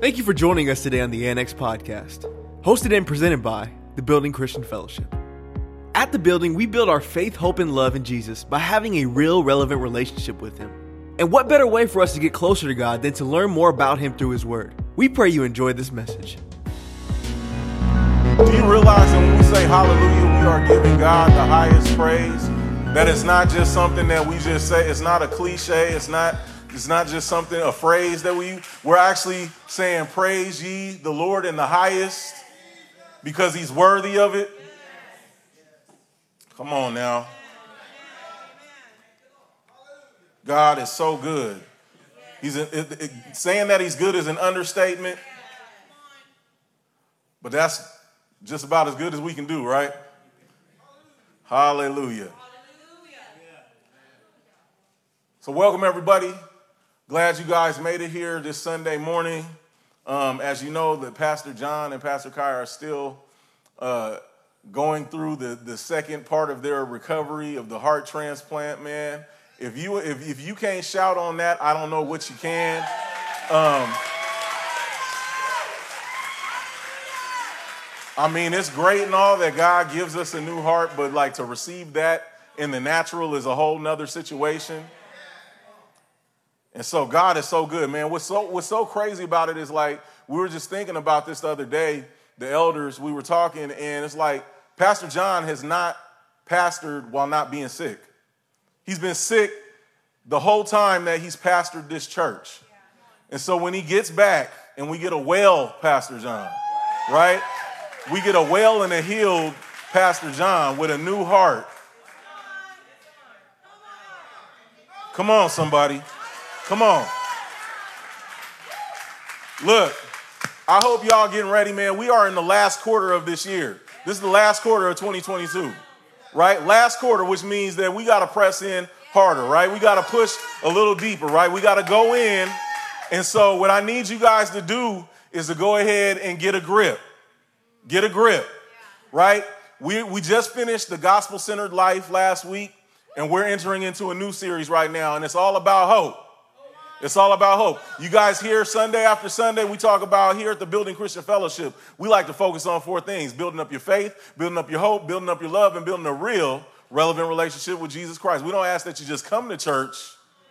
Thank you for joining us today on the Annex Podcast, hosted and presented by the Building Christian Fellowship. At the building, we build our faith, hope, and love in Jesus by having a real, relevant relationship with Him. And what better way for us to get closer to God than to learn more about Him through His Word? We pray you enjoy this message. Do you realize that when we say hallelujah, we are giving God the highest praise? That it's not just something that we just say, it's not a cliche, it's not it's not just something, a phrase that we, we're actually saying, Praise ye the Lord in the highest because he's worthy of it. Come on now. God is so good. He's a, it, it, saying that he's good is an understatement, but that's just about as good as we can do, right? Hallelujah. So, welcome everybody. Glad you guys made it here this Sunday morning. Um, as you know, that Pastor John and Pastor Kai are still uh, going through the, the second part of their recovery of the heart transplant, man. If you if, if you can't shout on that, I don't know what you can. Um, I mean, it's great and all that God gives us a new heart, but like to receive that in the natural is a whole nother situation. And so God is so good, man. What's so what's so crazy about it is like we were just thinking about this the other day. The elders, we were talking, and it's like Pastor John has not pastored while not being sick. He's been sick the whole time that he's pastored this church. And so when he gets back and we get a well Pastor John, right? We get a well and a healed Pastor John with a new heart. Come on, somebody. Come on. Look, I hope y'all getting ready, man. We are in the last quarter of this year. This is the last quarter of 2022, right? Last quarter, which means that we got to press in harder, right? We got to push a little deeper, right? We got to go in. And so, what I need you guys to do is to go ahead and get a grip. Get a grip, right? We, we just finished the gospel centered life last week, and we're entering into a new series right now, and it's all about hope. It's all about hope. You guys here Sunday after Sunday, we talk about here at the Building Christian Fellowship, we like to focus on four things building up your faith, building up your hope, building up your love, and building a real, relevant relationship with Jesus Christ. We don't ask that you just come to church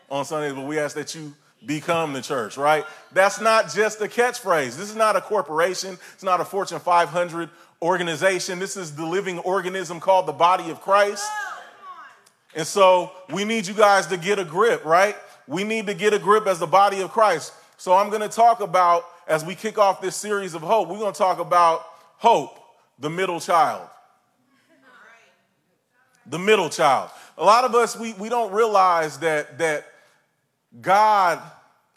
on Sundays, but we ask that you become the church, right? That's not just a catchphrase. This is not a corporation, it's not a Fortune 500 organization. This is the living organism called the body of Christ. And so we need you guys to get a grip, right? We need to get a grip as the body of Christ. So I'm going to talk about, as we kick off this series of hope, we're going to talk about hope, the middle child. The middle child. A lot of us, we, we don't realize that, that God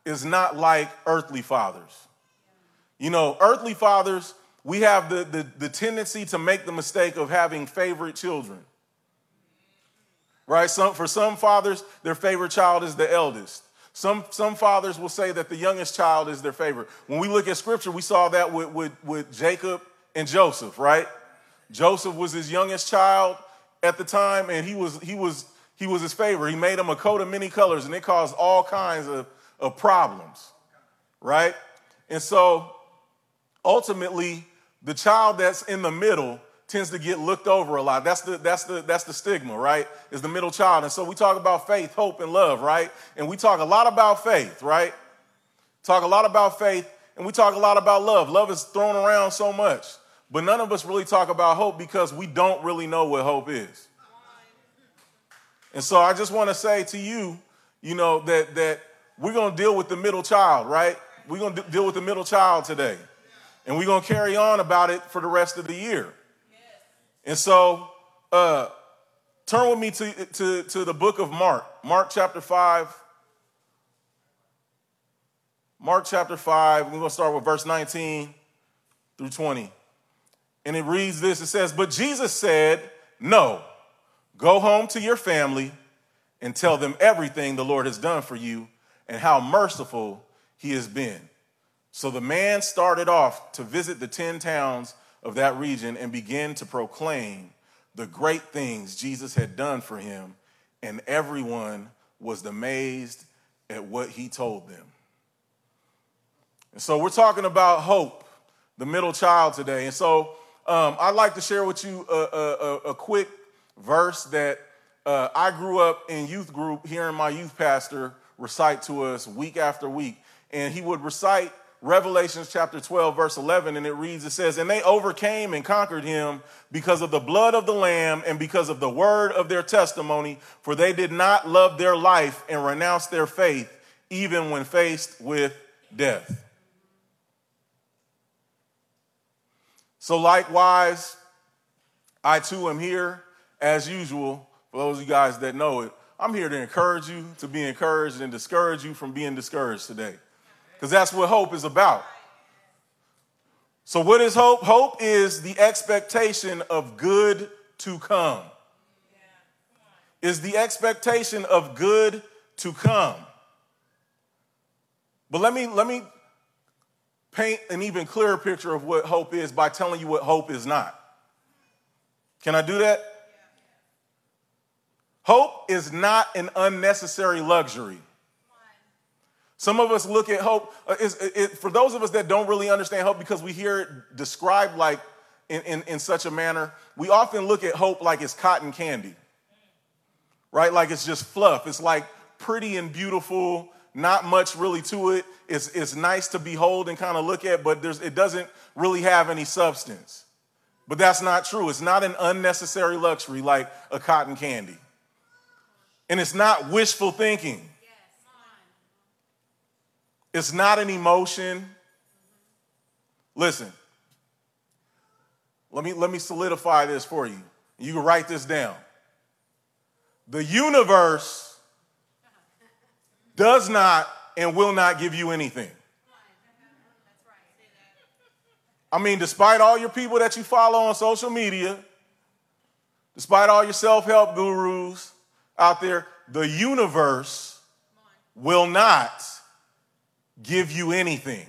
is not like earthly fathers. You know, earthly fathers, we have the, the, the tendency to make the mistake of having favorite children right? Some, for some fathers, their favorite child is the eldest. Some, some fathers will say that the youngest child is their favorite. When we look at scripture, we saw that with, with, with Jacob and Joseph, right? Joseph was his youngest child at the time, and he was, he was, he was his favorite. He made him a coat of many colors, and it caused all kinds of, of problems, right? And so ultimately, the child that's in the middle tends to get looked over a lot. That's the, that's the, that's the stigma, right? Is the middle child. And so we talk about faith, hope, and love, right? And we talk a lot about faith, right? Talk a lot about faith, and we talk a lot about love. Love is thrown around so much, but none of us really talk about hope because we don't really know what hope is. And so I just want to say to you, you know, that, that we're to deal with the middle child, right? We're going to deal with the middle child today. And we're to carry on about it for the rest of the year. And so, uh, turn with me to, to, to the book of Mark, Mark chapter 5. Mark chapter 5, we're going to start with verse 19 through 20. And it reads this it says, But Jesus said, No, go home to your family and tell them everything the Lord has done for you and how merciful he has been. So the man started off to visit the 10 towns of that region and began to proclaim the great things Jesus had done for him, and everyone was amazed at what he told them. And so we're talking about hope, the middle child today. And so um, I'd like to share with you a, a, a quick verse that uh, I grew up in youth group hearing my youth pastor recite to us week after week. And he would recite Revelations chapter 12, verse 11, and it reads, it says, And they overcame and conquered him because of the blood of the Lamb and because of the word of their testimony, for they did not love their life and renounce their faith, even when faced with death. So, likewise, I too am here as usual. For those of you guys that know it, I'm here to encourage you to be encouraged and discourage you from being discouraged today because that's what hope is about. So, what is hope? Hope is the expectation of good to come. Is the expectation of good to come. But let me let me paint an even clearer picture of what hope is by telling you what hope is not. Can I do that? Hope is not an unnecessary luxury. Some of us look at hope, uh, is, it, for those of us that don't really understand hope because we hear it described like in, in, in such a manner, we often look at hope like it's cotton candy, right? Like it's just fluff. It's like pretty and beautiful, not much really to it. It's, it's nice to behold and kind of look at, but there's, it doesn't really have any substance. But that's not true. It's not an unnecessary luxury like a cotton candy. And it's not wishful thinking. It's not an emotion. Listen, let me, let me solidify this for you. You can write this down. The universe does not and will not give you anything. I mean, despite all your people that you follow on social media, despite all your self help gurus out there, the universe will not give you anything.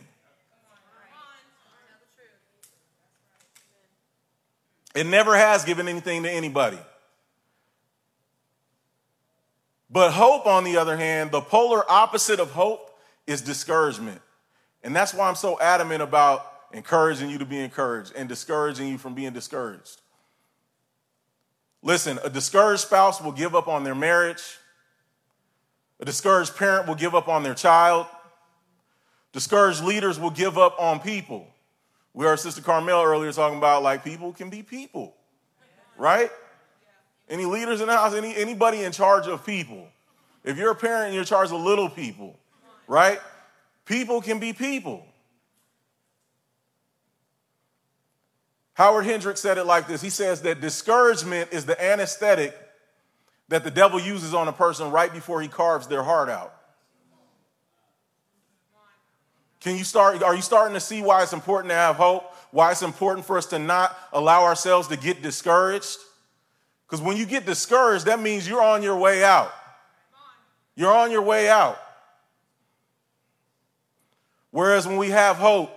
It never has given anything to anybody. But hope, on the other hand, the polar opposite of hope is discouragement. And that's why I'm so adamant about encouraging you to be encouraged and discouraging you from being discouraged. Listen, a discouraged spouse will give up on their marriage, a discouraged parent will give up on their child. Discouraged leaders will give up on people. We heard Sister Carmel earlier talking about like people can be people, right? Any leaders in the house, any, anybody in charge of people. If you're a parent and you're in charge of little people, right? People can be people. Howard Hendricks said it like this He says that discouragement is the anesthetic that the devil uses on a person right before he carves their heart out. Can you start? Are you starting to see why it's important to have hope? Why it's important for us to not allow ourselves to get discouraged? Because when you get discouraged, that means you're on your way out. You're on your way out. Whereas when we have hope,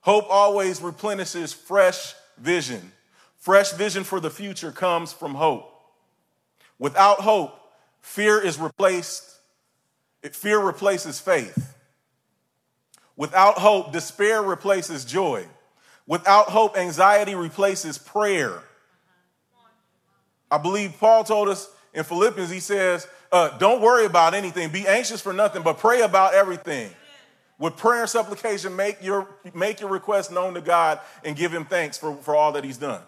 hope always replenishes fresh vision. Fresh vision for the future comes from hope. Without hope, fear is replaced, fear replaces faith. Without hope, despair replaces joy. Without hope, anxiety replaces prayer. I believe Paul told us in Philippians, he says, uh, Don't worry about anything, be anxious for nothing, but pray about everything. With prayer and supplication, make your, make your request known to God and give him thanks for, for all that he's done.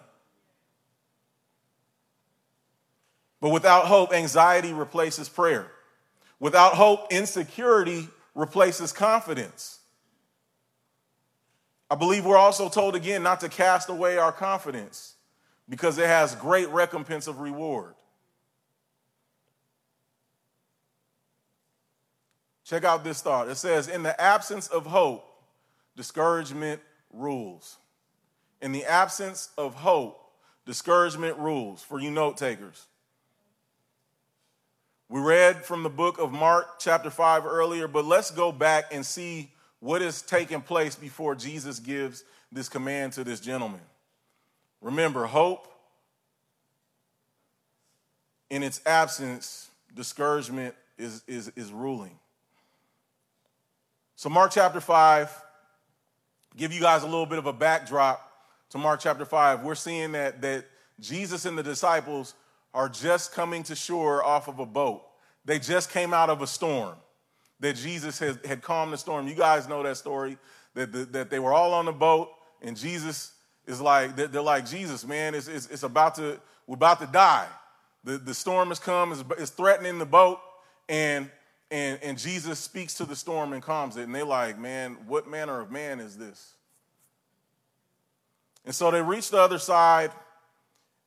But without hope, anxiety replaces prayer. Without hope, insecurity replaces confidence. I believe we're also told again not to cast away our confidence because it has great recompense of reward. Check out this thought. It says, In the absence of hope, discouragement rules. In the absence of hope, discouragement rules. For you note takers. We read from the book of Mark, chapter 5 earlier, but let's go back and see what is taking place before Jesus gives this command to this gentleman. Remember, hope, in its absence, discouragement is, is, is ruling. So, Mark chapter 5, give you guys a little bit of a backdrop to Mark chapter 5. We're seeing that, that Jesus and the disciples are just coming to shore off of a boat. They just came out of a storm that Jesus had, had calmed the storm. You guys know that story that, the, that they were all on the boat and Jesus is like, they're, like, Jesus, man, it's, it's, it's, about to, we're about to die. The, the storm has come, it's, it's threatening the boat, and and, and Jesus speaks to the storm and calms it. And they're like, man, what manner of man is this? And so they reach the other side.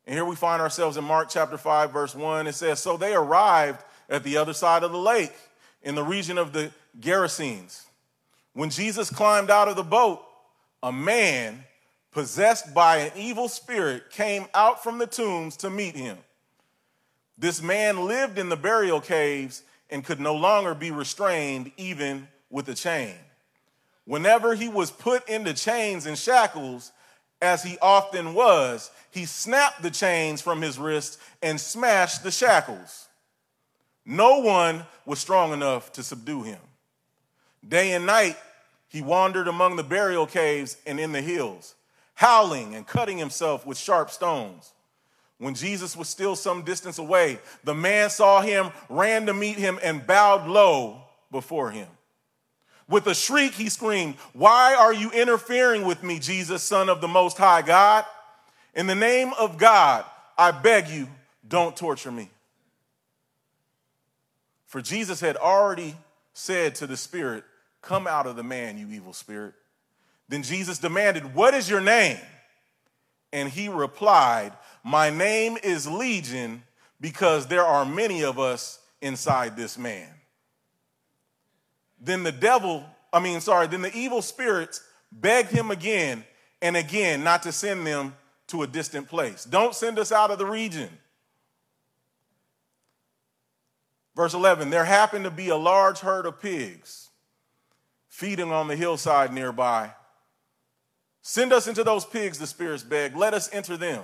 And here we find ourselves in Mark chapter 5, verse 1. It says, So they arrived at the other side of the lake in the region of the Gerasenes. When Jesus climbed out of the boat, a man possessed by an evil spirit came out from the tombs to meet him. This man lived in the burial caves and could no longer be restrained even with a chain. Whenever he was put into chains and shackles, as he often was, he snapped the chains from his wrists and smashed the shackles. No one was strong enough to subdue him. Day and night, he wandered among the burial caves and in the hills, howling and cutting himself with sharp stones. When Jesus was still some distance away, the man saw him, ran to meet him, and bowed low before him. With a shriek, he screamed, Why are you interfering with me, Jesus, Son of the Most High God? In the name of God, I beg you, don't torture me. For Jesus had already said to the spirit, Come out of the man, you evil spirit. Then Jesus demanded, What is your name? And he replied, My name is Legion because there are many of us inside this man. Then the devil, I mean, sorry, then the evil spirits begged him again and again not to send them to a distant place. Don't send us out of the region. Verse 11 There happened to be a large herd of pigs feeding on the hillside nearby. Send us into those pigs, the spirits begged. Let us enter them.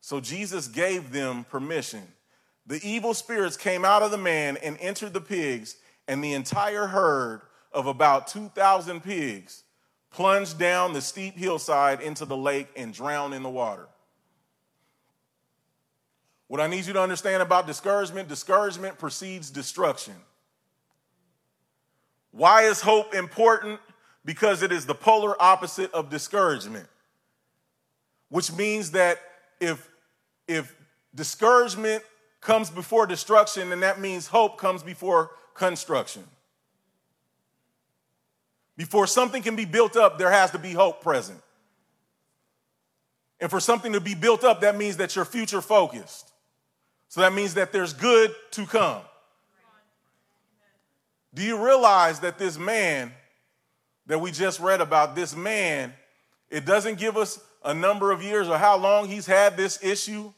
So Jesus gave them permission. The evil spirits came out of the man and entered the pigs, and the entire herd of about 2,000 pigs plunged down the steep hillside into the lake and drowned in the water. What I need you to understand about discouragement discouragement precedes destruction. Why is hope important? because it is the polar opposite of discouragement. Which means that if, if discouragement comes before destruction, then that means hope comes before construction. Before something can be built up, there has to be hope present. And for something to be built up, that means that you're future focused. So that means that there's good to come. Do you realize that this man that we just read about, this man, it doesn't give us a number of years or how long he's had this issue.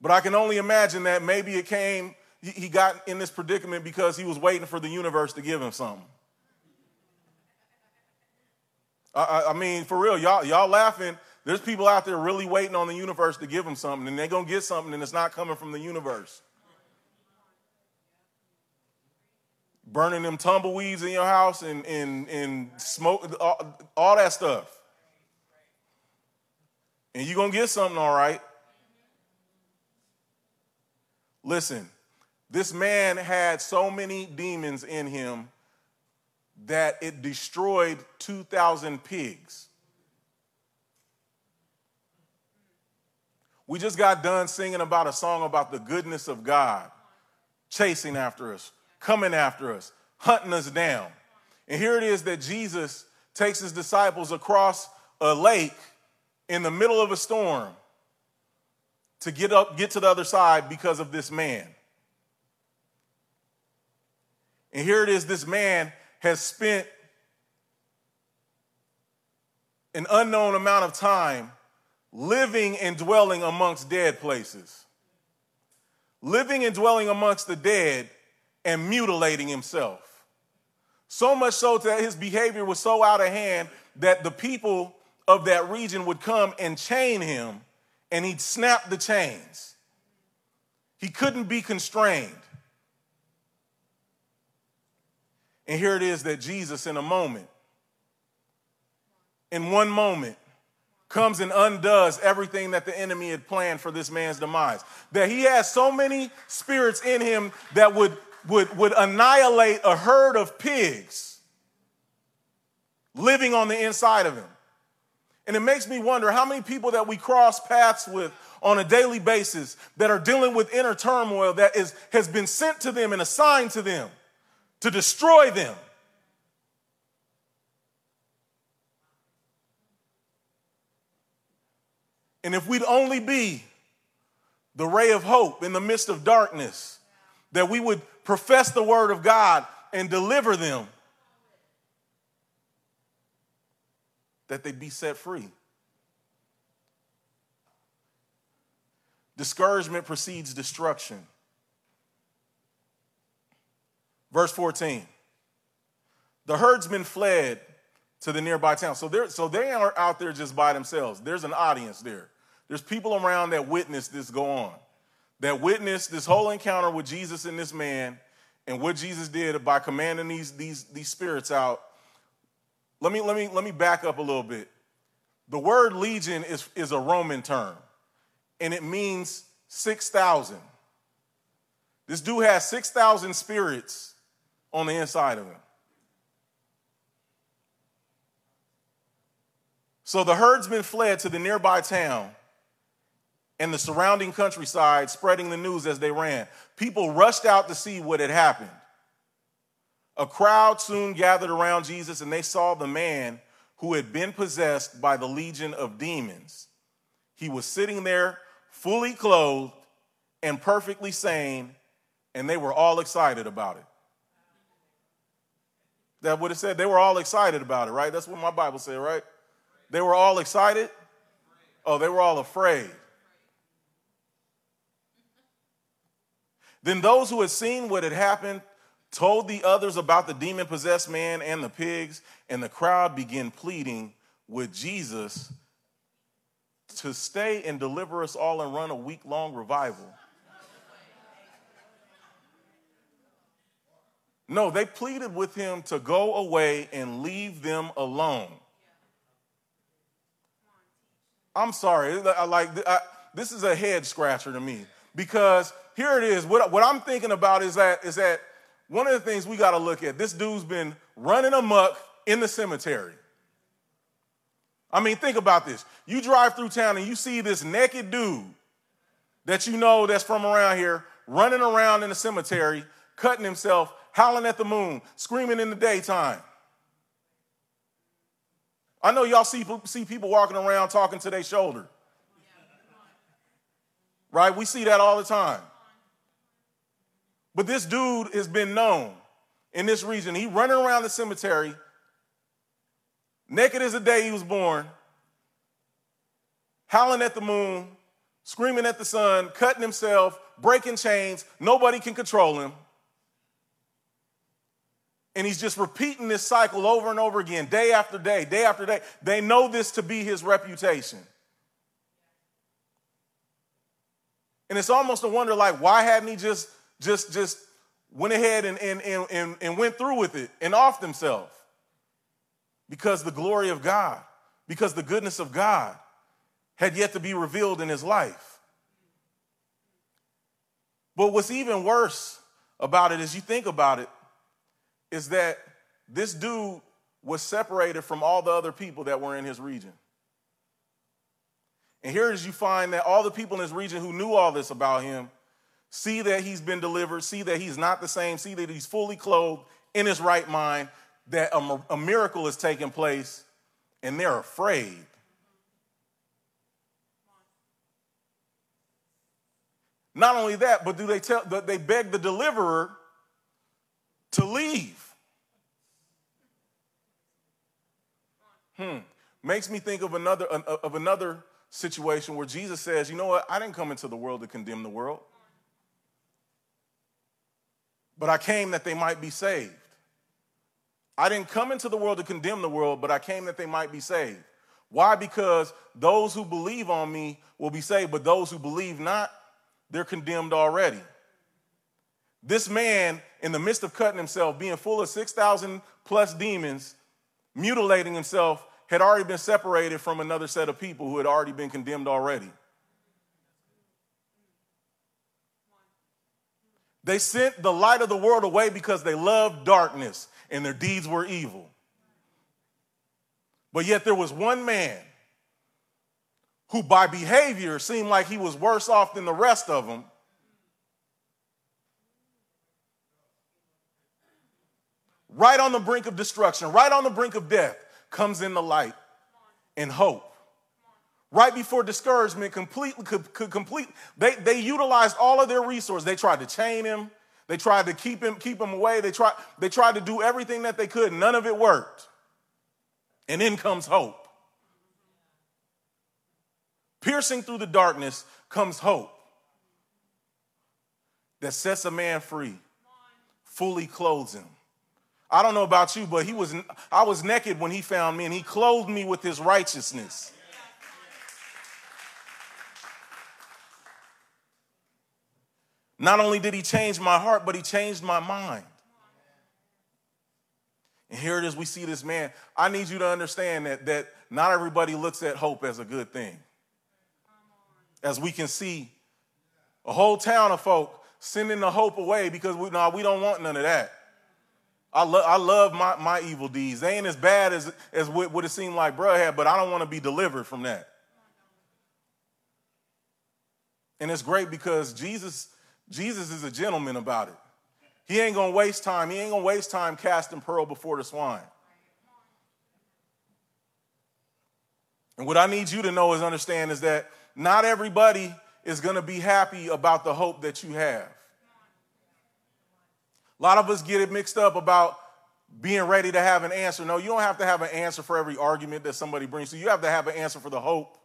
But I can only imagine that maybe it came, he got in this predicament because he was waiting for the universe to give him something. I, I mean, for real, y'all, y'all laughing. There's people out there really waiting on the universe to give them something, and they're gonna get something, and it's not coming from the universe. burning them tumbleweeds in your house and, and, and smoke, all, all that stuff. And you're going to get something all right. Listen, this man had so many demons in him that it destroyed 2,000 pigs. We just got done singing about a song about the goodness of God chasing after us, coming after us, hunting us down. And here it is that Jesus takes his disciples across a lake in the middle of a storm to get up get to the other side because of this man. And here it is this man has spent an unknown amount of time living and dwelling amongst dead places. Living and dwelling amongst the dead and mutilating himself. So much so that his behavior was so out of hand that the people of that region would come and chain him and he'd snap the chains. He couldn't be constrained. And here it is that Jesus, in a moment, in one moment, comes and undoes everything that the enemy had planned for this man's demise. That he has so many spirits in him that would, would, would annihilate a herd of pigs living on the inside of him. And it makes me wonder how many people that we cross paths with on a daily basis that are dealing with inner turmoil that is, has been sent to them and assigned to them to destroy them. And if we'd only be the ray of hope in the midst of darkness, that we would profess the word of God and deliver them, that they'd be set free. Discouragement precedes destruction. Verse 14 The herdsmen fled to the nearby town. So, so they aren't out there just by themselves, there's an audience there. There's people around that witness this go on, that witness this whole encounter with Jesus and this man and what Jesus did by commanding these, these, these spirits out. Let me, let, me, let me back up a little bit. The word legion is, is a Roman term, and it means 6,000. This dude has 6,000 spirits on the inside of him. So the herdsmen fled to the nearby town and the surrounding countryside, spreading the news as they ran. People rushed out to see what had happened. A crowd soon gathered around Jesus, and they saw the man who had been possessed by the legion of demons. He was sitting there, fully clothed and perfectly sane, and they were all excited about it. That would have said they were all excited about it, right? That's what my Bible said, right? They were all excited. Oh, they were all afraid. Then those who had seen what had happened told the others about the demon possessed man and the pigs, and the crowd began pleading with Jesus to stay and deliver us all and run a week long revival. No, they pleaded with him to go away and leave them alone. I'm sorry, like I, this is a head scratcher to me because here it is. What, what I'm thinking about is that, is that one of the things we got to look at this dude's been running amuck in the cemetery. I mean, think about this. You drive through town and you see this naked dude that you know that's from around here running around in the cemetery, cutting himself, howling at the moon, screaming in the daytime. I know y'all see, see people walking around talking to their shoulder. Right? We see that all the time. But this dude has been known in this region. He running around the cemetery, naked as the day he was born, howling at the moon, screaming at the sun, cutting himself, breaking chains. Nobody can control him. And he's just repeating this cycle over and over again, day after day, day after day. They know this to be his reputation. And it's almost a wonder like, why hadn't he just just just went ahead and, and, and, and went through with it and off himself. Because the glory of God, because the goodness of God had yet to be revealed in his life. But what's even worse about it, as you think about it, is that this dude was separated from all the other people that were in his region. And here is you find that all the people in his region who knew all this about him see that he's been delivered, see that he's not the same, see that he's fully clothed in his right mind, that a, a miracle is taking place, and they're afraid. Not only that, but do they tell they beg the deliverer to leave? Hmm. Makes me think of another of another situation where Jesus says, "You know what? I didn't come into the world to condemn the world but I came that they might be saved. I didn't come into the world to condemn the world, but I came that they might be saved. Why? Because those who believe on me will be saved, but those who believe not, they're condemned already. This man in the midst of cutting himself, being full of 6,000 plus demons, mutilating himself, had already been separated from another set of people who had already been condemned already. They sent the light of the world away because they loved darkness and their deeds were evil. But yet there was one man who, by behavior, seemed like he was worse off than the rest of them. Right on the brink of destruction, right on the brink of death, comes in the light and hope. Right before discouragement completely could, could complete they, they utilized all of their resources. They tried to chain him. They tried to keep him keep him away. They tried they tried to do everything that they could. None of it worked. And in comes hope. Piercing through the darkness comes hope that sets a man free fully clothes him i don't know about you but he was i was naked when he found me and he clothed me with his righteousness Not only did he change my heart, but he changed my mind. And here it is, we see this man. I need you to understand that, that not everybody looks at hope as a good thing. As we can see, a whole town of folk sending the hope away because we, no, we don't want none of that. I, lo- I love my, my evil deeds. They ain't as bad as, as what, what it seemed like bruh had, but I don't want to be delivered from that. And it's great because Jesus Jesus is a gentleman about it. He ain't gonna waste time. He ain't gonna waste time casting pearl before the swine. And what I need you to know is understand is that not everybody is gonna be happy about the hope that you have. A lot of us get it mixed up about being ready to have an answer. No, you don't have to have an answer for every argument that somebody brings to you. You have to have an answer for the hope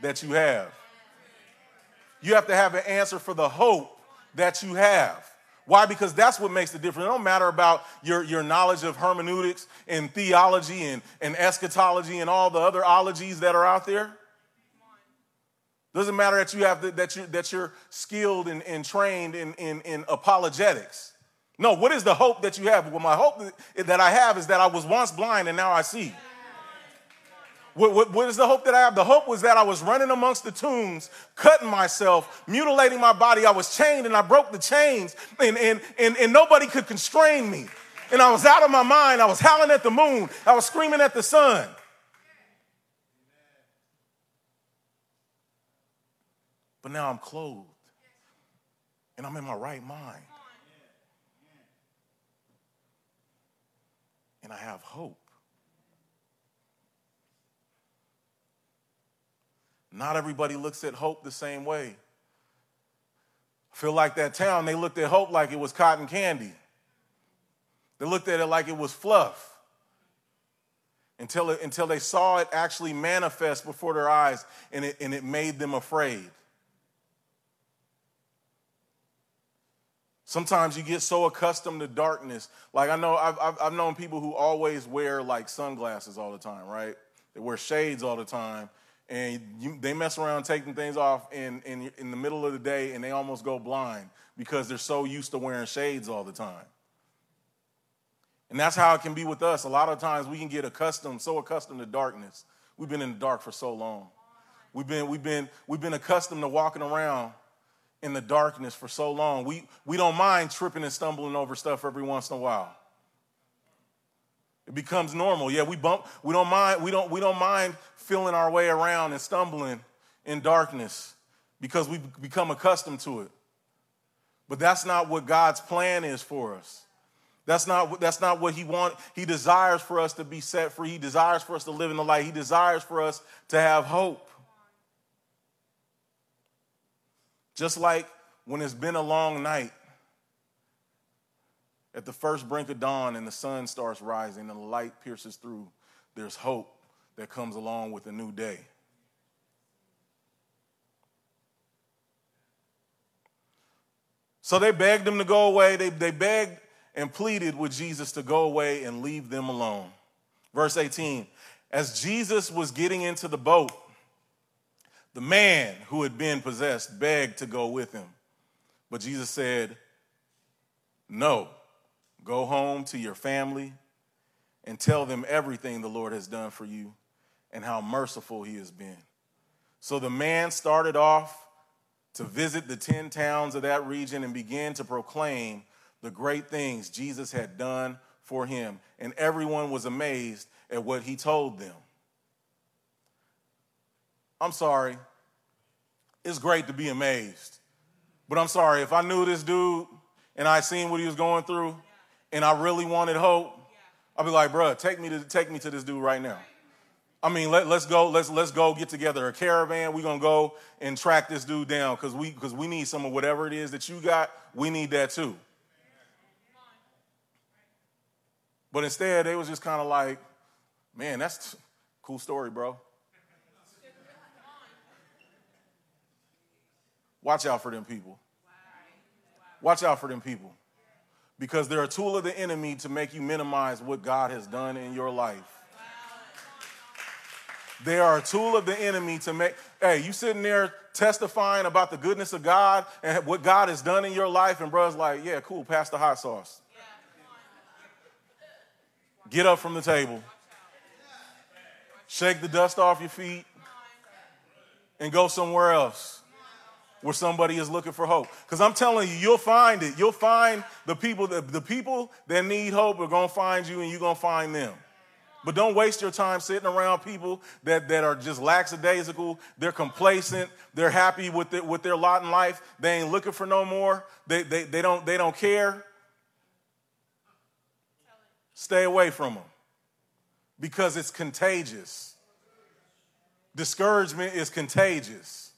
that you have. You have to have an answer for the hope that you have. Why? Because that's what makes the difference. It don't matter about your, your knowledge of hermeneutics and theology and, and eschatology and all the other ologies that are out there. Doesn't matter that you have the, that you that you're skilled and, and trained in, in, in apologetics. No, what is the hope that you have? Well, my hope that I have is that I was once blind and now I see. What, what, what is the hope that I have? The hope was that I was running amongst the tombs, cutting myself, mutilating my body. I was chained and I broke the chains, and, and, and, and nobody could constrain me. And I was out of my mind. I was howling at the moon. I was screaming at the sun. But now I'm clothed and I'm in my right mind. And I have hope. Not everybody looks at hope the same way. I feel like that town, they looked at hope like it was cotton candy. They looked at it like it was fluff until, it, until they saw it actually manifest before their eyes and it, and it made them afraid. Sometimes you get so accustomed to darkness. Like I know I've, I've, I've known people who always wear like sunglasses all the time, right? They wear shades all the time and you, they mess around taking things off in, in, in the middle of the day and they almost go blind because they're so used to wearing shades all the time. And that's how it can be with us. A lot of times we can get accustomed, so accustomed to darkness. We've been in the dark for so long. We've been, we've been, we've been accustomed to walking around in the darkness for so long. We, we don't mind tripping and stumbling over stuff every once in a while. It becomes normal. Yeah, we bump, we don't mind, we don't, we don't mind feeling our way around and stumbling in darkness because we've become accustomed to it. But that's not what God's plan is for us. That's not, that's not what he wants. He desires for us to be set free. He desires for us to live in the light. He desires for us to have hope. Just like when it's been a long night, at the first brink of dawn and the sun starts rising and the light pierces through, there's hope that comes along with a new day. So they begged him to go away. They, they begged and pleaded with Jesus to go away and leave them alone. Verse 18 As Jesus was getting into the boat, the man who had been possessed begged to go with him. But Jesus said, No, Go home to your family and tell them everything the Lord has done for you and how merciful he has been. So the man started off to visit the 10 towns of that region and began to proclaim the great things Jesus had done for him. And everyone was amazed at what he told them. I'm sorry. It's great to be amazed. But I'm sorry, if I knew this dude and I seen what he was going through and I really wanted hope, I'd be like, bruh, take me to take me to this dude right now. I mean, let, us go, let's let's go get together a caravan. We're gonna go and track this dude down because we because we need some of whatever it is that you got, we need that too. But instead, they was just kind of like, man, that's cool story, bro. Watch out for them people. Watch out for them people. Because they're a tool of the enemy to make you minimize what God has done in your life. They are a tool of the enemy to make, hey, you sitting there testifying about the goodness of God and what God has done in your life, and bro's like, yeah, cool, pass the hot sauce. Get up from the table, shake the dust off your feet, and go somewhere else where somebody is looking for hope. Because I'm telling you, you'll find it. You'll find the people that the people that need hope are gonna find you and you're gonna find them. But don't waste your time sitting around people that, that are just lackadaisical. They're complacent. They're happy with, it, with their lot in life. They ain't looking for no more. They, they, they, don't, they don't care. Stay away from them because it's contagious. Discouragement is contagious.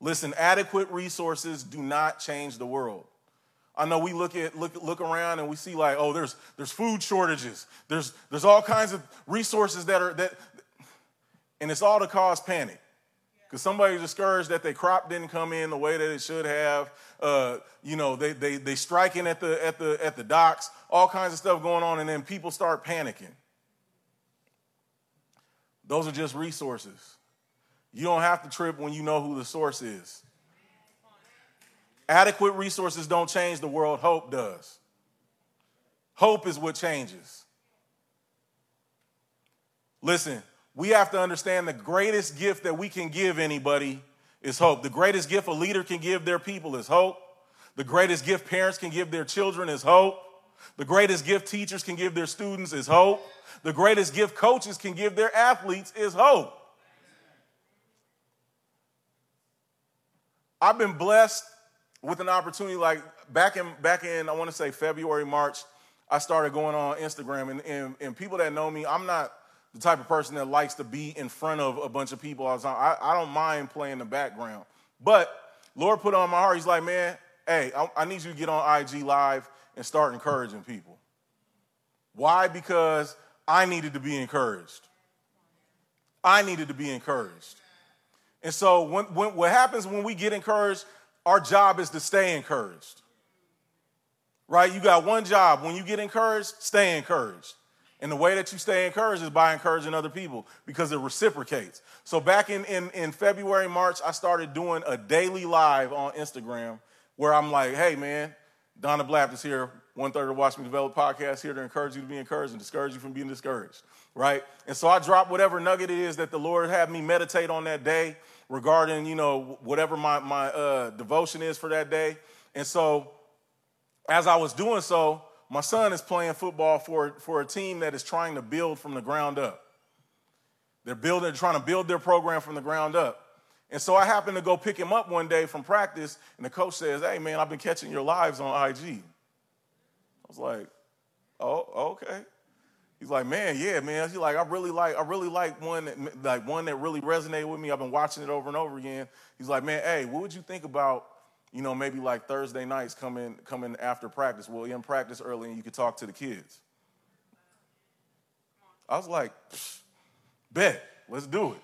Listen, adequate resources do not change the world. I know we look at look look around and we see like, oh, there's there's food shortages. There's there's all kinds of resources that are that and it's all to cause panic. Because somebody's discouraged that their crop didn't come in the way that it should have. Uh, you know, they they they striking at the at the at the docks, all kinds of stuff going on, and then people start panicking. Those are just resources. You don't have to trip when you know who the source is. Adequate resources don't change the world, hope does. Hope is what changes. Listen, we have to understand the greatest gift that we can give anybody is hope. The greatest gift a leader can give their people is hope. The greatest gift parents can give their children is hope. The greatest gift teachers can give their students is hope. The greatest gift coaches can give their athletes is hope. I've been blessed with an opportunity like back in back in I want to say February, March, I started going on Instagram and, and, and people that know me, I'm not the type of person that likes to be in front of a bunch of people. I, I don't mind playing the background. But Lord put on my heart, He's like, man, hey, I, I need you to get on IG Live and start encouraging people. Why? Because I needed to be encouraged. I needed to be encouraged. And so, when, when, what happens when we get encouraged, our job is to stay encouraged. Right? You got one job. When you get encouraged, stay encouraged. And the way that you stay encouraged is by encouraging other people because it reciprocates. So back in, in, in February, March, I started doing a daily live on Instagram where I'm like, hey, man, Donna Blapp is here, one third of Watch Me Develop podcast, here to encourage you to be encouraged and discourage you from being discouraged, right? And so I drop whatever nugget it is that the Lord had me meditate on that day regarding, you know, whatever my, my uh, devotion is for that day. And so as I was doing so, my son is playing football for, for a team that is trying to build from the ground up. They're building, trying to build their program from the ground up. And so I happened to go pick him up one day from practice, and the coach says, Hey, man, I've been catching your lives on IG. I was like, Oh, okay. He's like, man, yeah, man. He's like, I really like, I really like one that, like one that really resonated with me. I've been watching it over and over again. He's like, man, hey, what would you think about, you know, maybe like Thursday nights coming coming after practice? Well, you're in practice early and you could talk to the kids. I was like, bet, let's do it.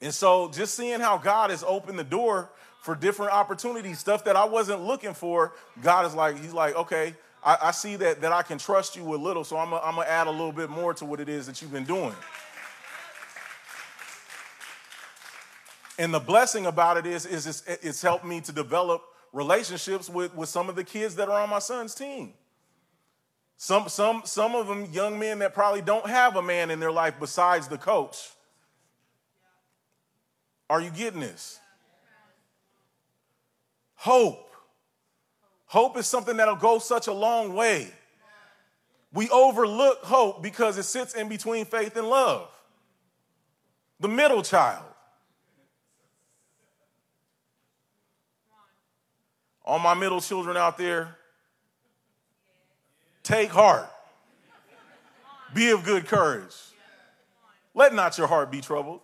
And so just seeing how God has opened the door for different opportunities, stuff that I wasn't looking for, God is like, He's like, okay, I, I see that, that I can trust you with little, so I'm going to add a little bit more to what it is that you've been doing. And the blessing about it is, is it's, it's helped me to develop relationships with, with some of the kids that are on my son's team. Some, some, some of them young men that probably don't have a man in their life besides the coach. Are you getting this? Hope. Hope is something that'll go such a long way. We overlook hope because it sits in between faith and love. The middle child. All my middle children out there, take heart. Be of good courage. Let not your heart be troubled.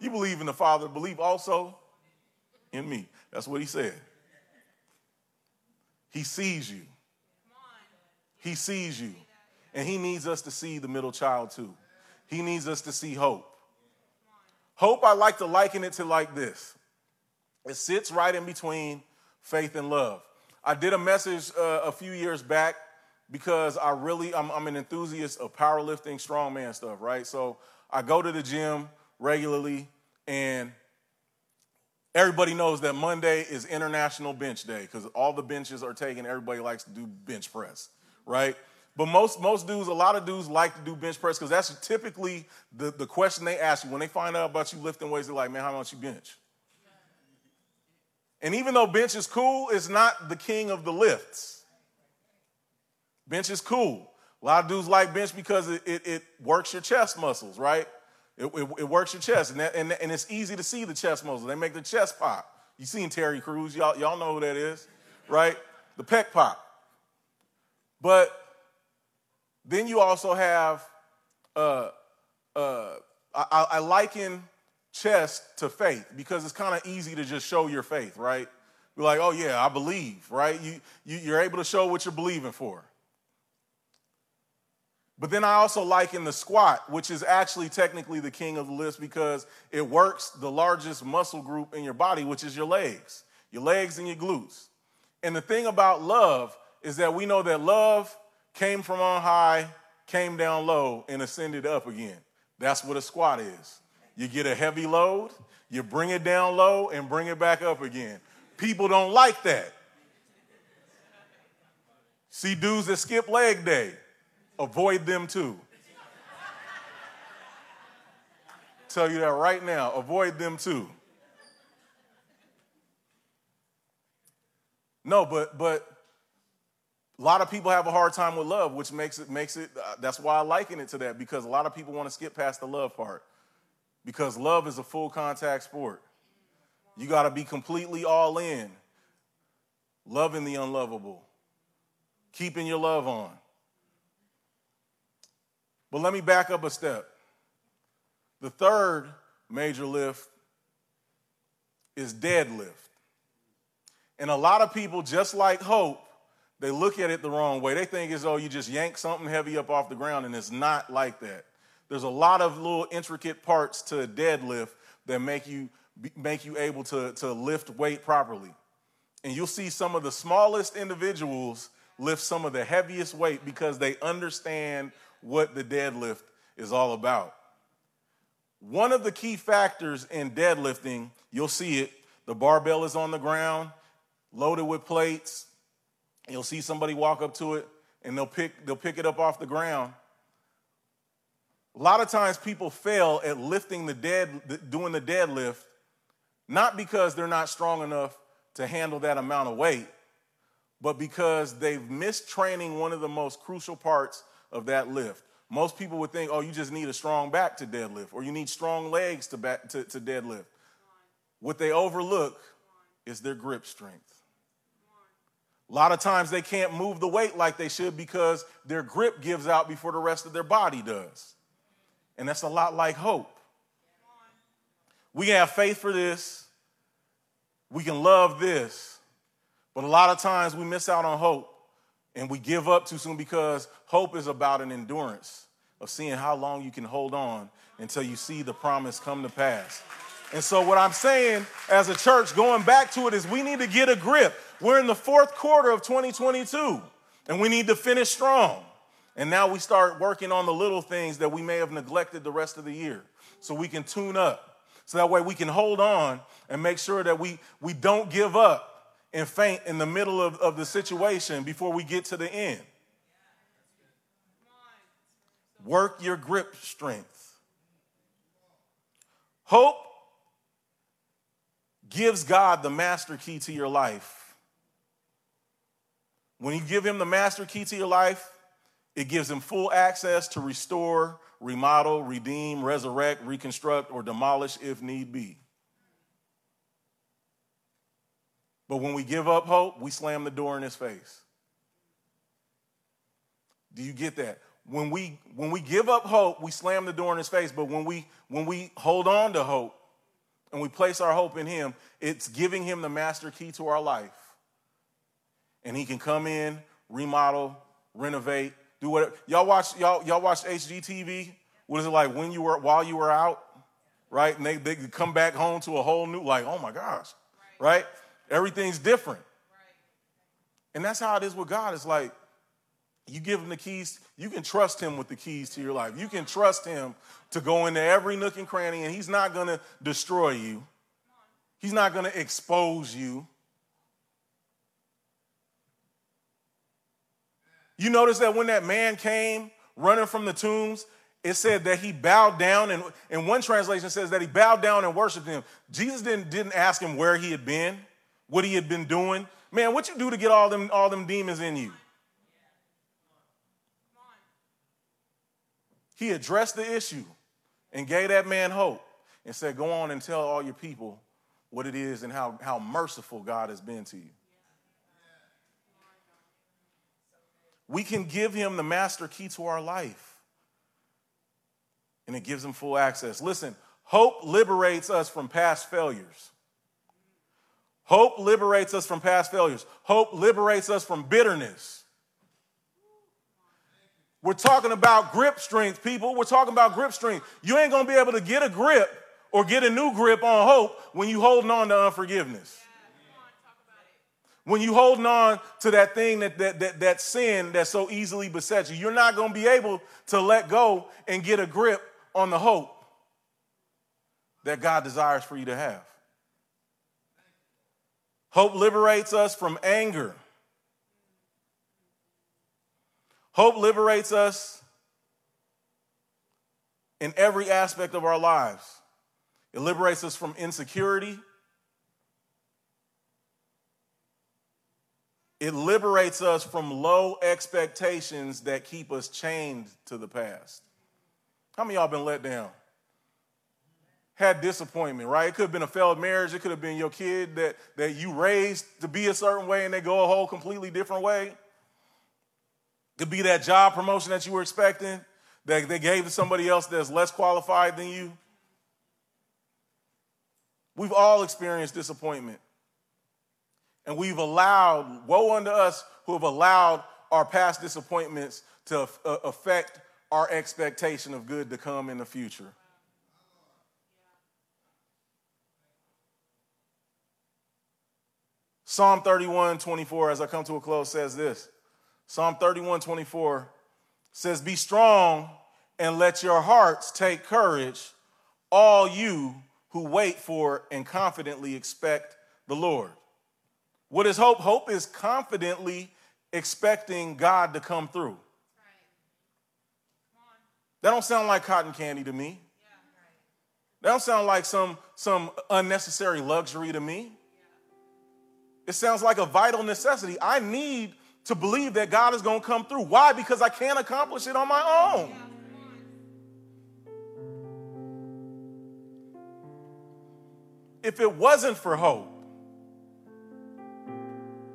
You believe in the Father, believe also in me. That's what he said. He sees you. He sees you. And he needs us to see the middle child too. He needs us to see hope. Hope, I like to liken it to like this it sits right in between faith and love. I did a message uh, a few years back because I really, I'm, I'm an enthusiast of powerlifting, strongman stuff, right? So I go to the gym regularly, and everybody knows that Monday is International Bench Day because all the benches are taken. Everybody likes to do bench press, right? But most, most dudes, a lot of dudes like to do bench press because that's typically the, the question they ask you. When they find out about you lifting weights, they're like, man, how much you bench? And even though bench is cool, it's not the king of the lifts. Bench is cool. A lot of dudes like bench because it, it, it works your chest muscles, right? It, it, it works your chest, and, that, and, and it's easy to see the chest muscles. They make the chest pop. You seen Terry Crews, y'all, y'all know who that is, right? The pec pop. But then you also have, uh, uh, I, I liken chest to faith because it's kind of easy to just show your faith, right? Be like, oh yeah, I believe, right? You, you, you're able to show what you're believing for. But then I also liken the squat, which is actually technically the king of the list because it works the largest muscle group in your body, which is your legs, your legs and your glutes. And the thing about love is that we know that love came from on high, came down low, and ascended up again. That's what a squat is. You get a heavy load, you bring it down low, and bring it back up again. People don't like that. See dudes that skip leg day, avoid them too. Tell you that right now, avoid them too. No, but but a lot of people have a hard time with love, which makes it makes it. Uh, that's why I liken it to that because a lot of people want to skip past the love part because love is a full contact sport. You got to be completely all in, loving the unlovable, keeping your love on. But let me back up a step. The third major lift is deadlift. And a lot of people, just like hope, they look at it the wrong way. They think as though you just yank something heavy up off the ground, and it's not like that. There's a lot of little intricate parts to a deadlift that make you make you able to, to lift weight properly. And you'll see some of the smallest individuals lift some of the heaviest weight because they understand what the deadlift is all about. One of the key factors in deadlifting, you'll see it, the barbell is on the ground, loaded with plates, You'll see somebody walk up to it and they'll pick, they'll pick it up off the ground. A lot of times people fail at lifting the dead, doing the deadlift, not because they're not strong enough to handle that amount of weight, but because they've missed training one of the most crucial parts of that lift. Most people would think, oh, you just need a strong back to deadlift, or you need strong legs to, back, to, to deadlift. What they overlook is their grip strength. A lot of times they can't move the weight like they should because their grip gives out before the rest of their body does. And that's a lot like hope. We can have faith for this, we can love this, but a lot of times we miss out on hope and we give up too soon because hope is about an endurance of seeing how long you can hold on until you see the promise come to pass. And so, what I'm saying as a church, going back to it, is we need to get a grip. We're in the fourth quarter of 2022, and we need to finish strong. And now we start working on the little things that we may have neglected the rest of the year so we can tune up. So that way we can hold on and make sure that we, we don't give up and faint in the middle of, of the situation before we get to the end. Work your grip strength. Hope gives God the master key to your life. When you give him the master key to your life, it gives him full access to restore, remodel, redeem, resurrect, reconstruct, or demolish if need be. But when we give up hope, we slam the door in his face. Do you get that? When we when we give up hope, we slam the door in his face, but when we when we hold on to hope and we place our hope in him, it's giving him the master key to our life. And he can come in, remodel, renovate, do whatever. Y'all watch y'all y'all watch HGTV? What is it like when you were while you were out? Right? And they, they come back home to a whole new, like, oh my gosh. Right? right? Everything's different. And that's how it is with God. It's like you give him the keys, you can trust him with the keys to your life. You can trust him to go into every nook and cranny, and he's not gonna destroy you. He's not gonna expose you. You notice that when that man came running from the tombs, it said that he bowed down, and, and one translation says that he bowed down and worshiped him. Jesus didn't, didn't ask him where he had been, what he had been doing. Man, what you do to get all them, all them demons in you? He addressed the issue and gave that man hope and said, Go on and tell all your people what it is and how, how merciful God has been to you. we can give him the master key to our life. And it gives him full access. Listen, hope liberates us from past failures. Hope liberates us from past failures. Hope liberates us from bitterness. We're talking about grip strength, people. We're talking about grip strength. You ain't gonna be able to get a grip or get a new grip on hope when you holding on to unforgiveness when you holding on to that thing that, that, that, that sin that so easily besets you, you're not to be able to let go and get a grip on the hope that God desires for you to have. Hope liberates us from anger. Hope liberates us in every aspect of our lives. It liberates us from insecurity. It liberates us from low expectations that keep us chained to the past. How many y'all been let down? Had disappointment, right? It could have been a failed marriage. It could have been your kid that, that you raised to be a certain way and they go a whole completely different way. Could be that job promotion that you were expecting that they gave to somebody else that's less qualified than you. We've all experienced disappointment. And we've allowed, woe unto us who have allowed our past disappointments to uh, affect our expectation of good to come in the future. Psalm 31 24, as I come to a close, says this Psalm 31 24 says, Be strong and let your hearts take courage, all you who wait for and confidently expect the Lord. What is hope? Hope is confidently expecting God to come through. That don't sound like cotton candy to me. That don't sound like some, some unnecessary luxury to me. It sounds like a vital necessity. I need to believe that God is going to come through. Why? Because I can't accomplish it on my own. If it wasn't for hope,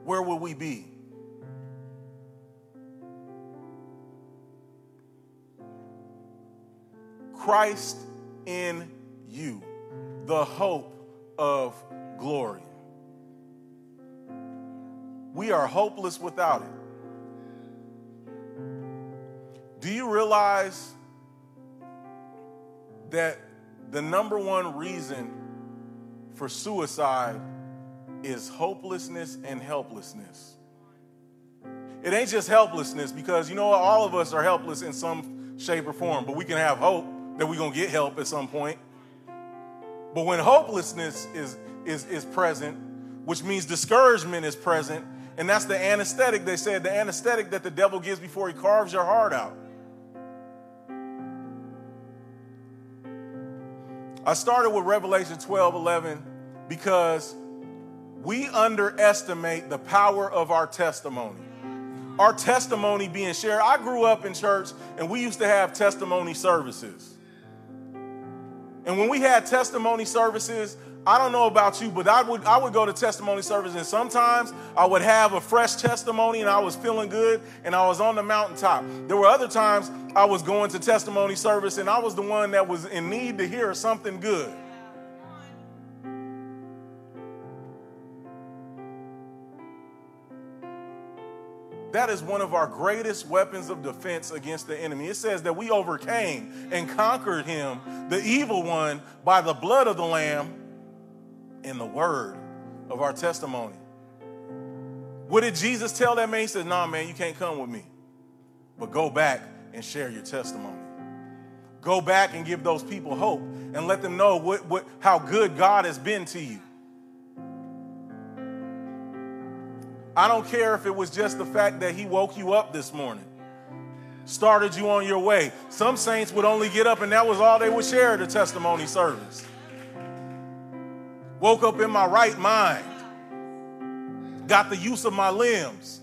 where would we be? Christ in you, the hope of glory. We are hopeless without it. Do you realize that the number one reason for suicide is hopelessness and helplessness. It ain't just helplessness because you know? All of us are helpless in some shape or form, but we can have hope that we're to get help at some point. But when hopelessness is, is, is present, which means discouragement is present. And that's the anesthetic, they said, the anesthetic that the devil gives before he carves your heart out. I started with Revelation 12 11 because we underestimate the power of our testimony. Our testimony being shared. I grew up in church and we used to have testimony services. And when we had testimony services, I don't know about you, but I would I would go to testimony service and sometimes I would have a fresh testimony and I was feeling good and I was on the mountaintop. There were other times I was going to testimony service and I was the one that was in need to hear something good. That is one of our greatest weapons of defense against the enemy. It says that we overcame and conquered him, the evil one, by the blood of the Lamb and the word of our testimony. What did Jesus tell that man? He said, Nah, man, you can't come with me. But go back and share your testimony. Go back and give those people hope and let them know what, what, how good God has been to you. I don't care if it was just the fact that he woke you up this morning, started you on your way. Some saints would only get up and that was all they would share the testimony service. Woke up in my right mind, got the use of my limbs.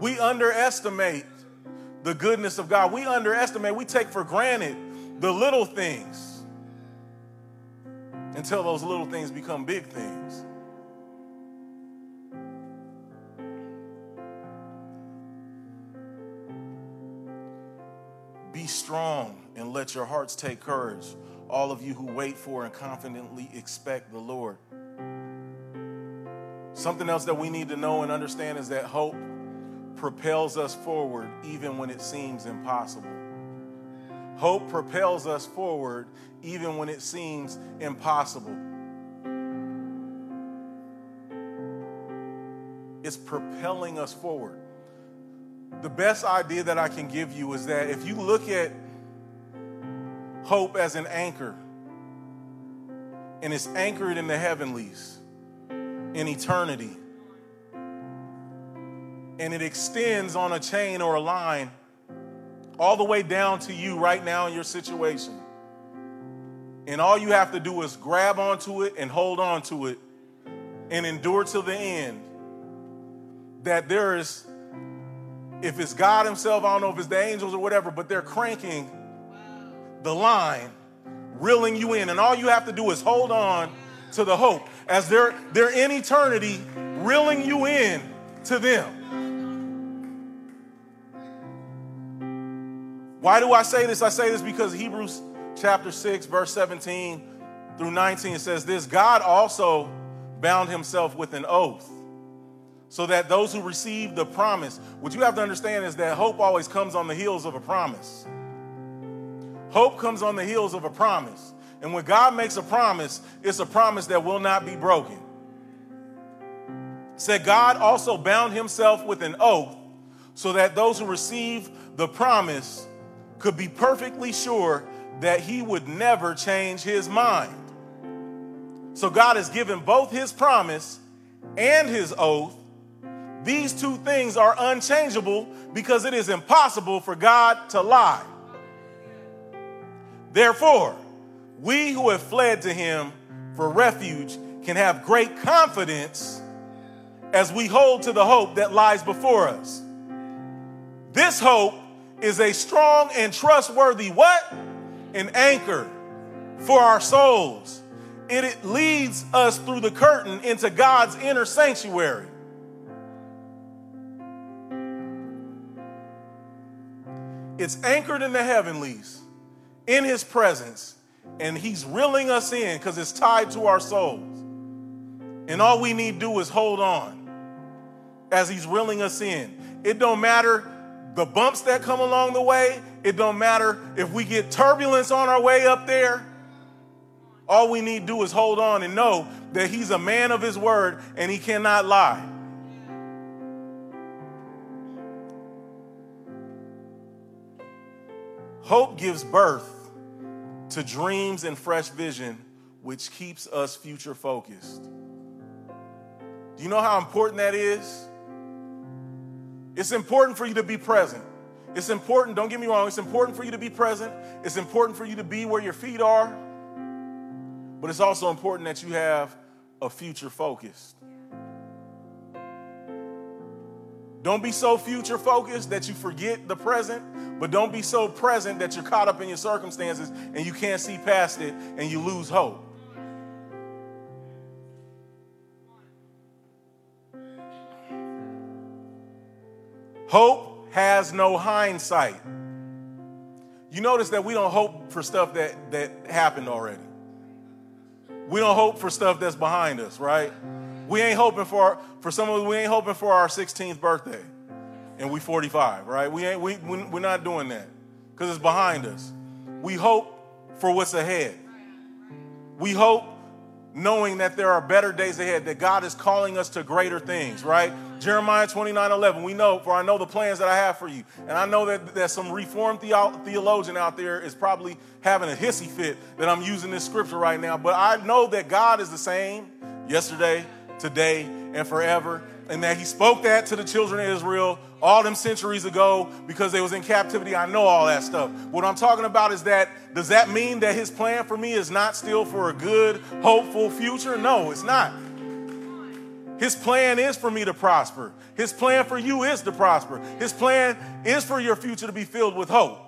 We underestimate the goodness of God. We underestimate, we take for granted the little things until those little things become big things. Be strong and let your hearts take courage, all of you who wait for and confidently expect the Lord. Something else that we need to know and understand is that hope propels us forward even when it seems impossible. Hope propels us forward even when it seems impossible. It's propelling us forward the best idea that I can give you is that if you look at hope as an anchor, and it's anchored in the heavenlies, in eternity, and it extends on a chain or a line all the way down to you right now in your situation. And all you have to do is grab onto it and hold on to it and endure till the end. That there is if it's God Himself, I don't know if it's the angels or whatever, but they're cranking the line, reeling you in. And all you have to do is hold on to the hope as they're, they're in eternity, reeling you in to them. Why do I say this? I say this because Hebrews chapter 6, verse 17 through 19 says this God also bound himself with an oath so that those who receive the promise, what you have to understand is that hope always comes on the heels of a promise. Hope comes on the heels of a promise. And when God makes a promise, it's a promise that will not be broken. Said God also bound himself with an oath so that those who receive the promise could be perfectly sure that he would never change his mind. So God has given both his promise and his oath these two things are unchangeable because it is impossible for God to lie. Therefore, we who have fled to him for refuge can have great confidence as we hold to the hope that lies before us. This hope is a strong and trustworthy what? An anchor for our souls. It leads us through the curtain into God's inner sanctuary. It's anchored in the heavenlies, in his presence, and he's reeling us in because it's tied to our souls. And all we need do is hold on as he's reeling us in. It don't matter the bumps that come along the way. It don't matter if we get turbulence on our way up there. All we need do is hold on and know that he's a man of his word and he cannot lie. Hope gives birth to dreams and fresh vision which keeps us future focused. Do you know how important that is? It's important for you to be present. It's important, don't get me wrong, it's important for you to be present. It's important for you to be where your feet are. But it's also important that you have a future focused. Don't be so future focused that you forget the present, but don't be so present that you're caught up in your circumstances and you can't see past it and you lose hope. Hope has no hindsight. You notice that we don't hope for stuff that, that happened already. We don't hope for stuff that's behind us, right? We ain't hoping for for some of us, we ain't hoping for our 16th birthday and we 45, right? We ain't we we're not doing that because it's behind us. We hope for what's ahead. We hope knowing that there are better days ahead, that God is calling us to greater things, right? Jeremiah 29 11, we know, for I know the plans that I have for you. And I know that that some reformed theologian out there is probably having a hissy fit that I'm using this scripture right now, but I know that God is the same yesterday, today, and forever and that he spoke that to the children of Israel all them centuries ago because they was in captivity. I know all that stuff. What I'm talking about is that does that mean that his plan for me is not still for a good, hopeful future? No, it's not. His plan is for me to prosper. His plan for you is to prosper. His plan is for your future to be filled with hope.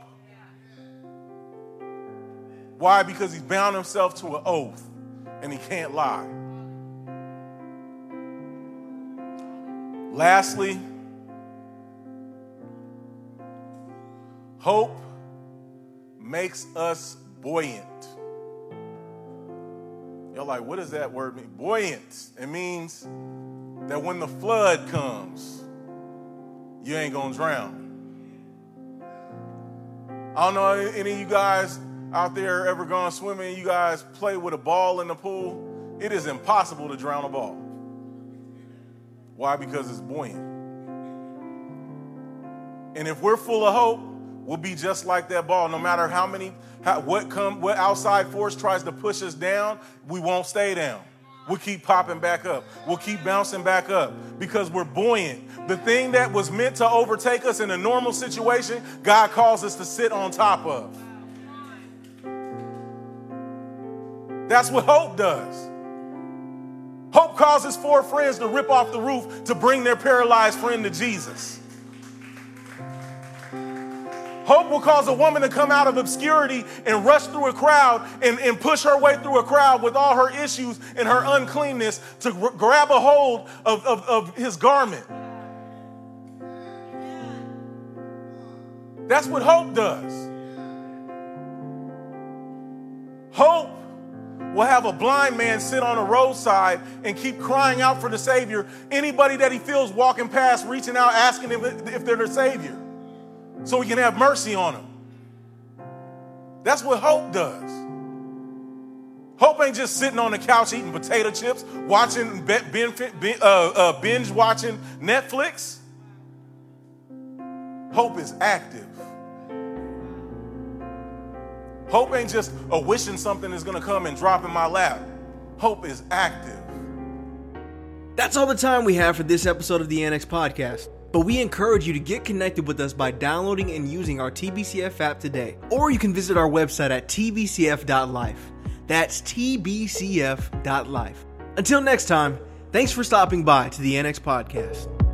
Why? Because he's bound himself to an oath and he can't lie. Lastly, hope makes us buoyant. You're like, what does that word mean? Buoyant. It means that when the flood comes, you ain't gonna drown. I don't know any of you guys out there ever gone swimming, you guys play with a ball in the pool. It is impossible to drown a ball. Why? Because it's buoyant. And if we're full of hope, we'll be just like that ball. No matter how many, how, what come, what outside force tries to push us down, we won't stay down. We'll keep popping back up. We'll keep bouncing back up because we're buoyant. The thing that was meant to overtake us in a normal situation, God calls us to sit on top of. That's what hope does. Causes four friends to rip off the roof to bring their paralyzed friend to Jesus. Hope will cause a woman to come out of obscurity and rush through a crowd and, and push her way through a crowd with all her issues and her uncleanness to r- grab a hold of, of, of his garment. That's what hope does. Hope will have a blind man sit on a roadside and keep crying out for the Savior. Anybody that he feels walking past, reaching out, asking him if they're the Savior, so he can have mercy on them. That's what hope does. Hope ain't just sitting on the couch eating potato chips, watching uh, uh, binge watching Netflix. Hope is active. Hope ain't just a wishing something is to come and drop in my lap. Hope is active. That's all the time we have for this episode of the Annex Podcast. But we encourage you to get connected with us by downloading and using our TBCF app today. Or you can visit our website at tbcf.life. That's tbcf.life. Until next time, thanks for stopping by to the Annex Podcast.